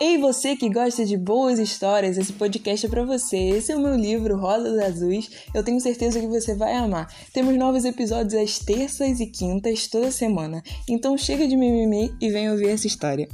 Ei, você que gosta de boas histórias, esse podcast é para você. Esse é o meu livro Rosas Azuis. Eu tenho certeza que você vai amar. Temos novos episódios às terças e quintas toda semana. Então chega de mimimi e vem ouvir essa história.